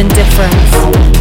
indifference,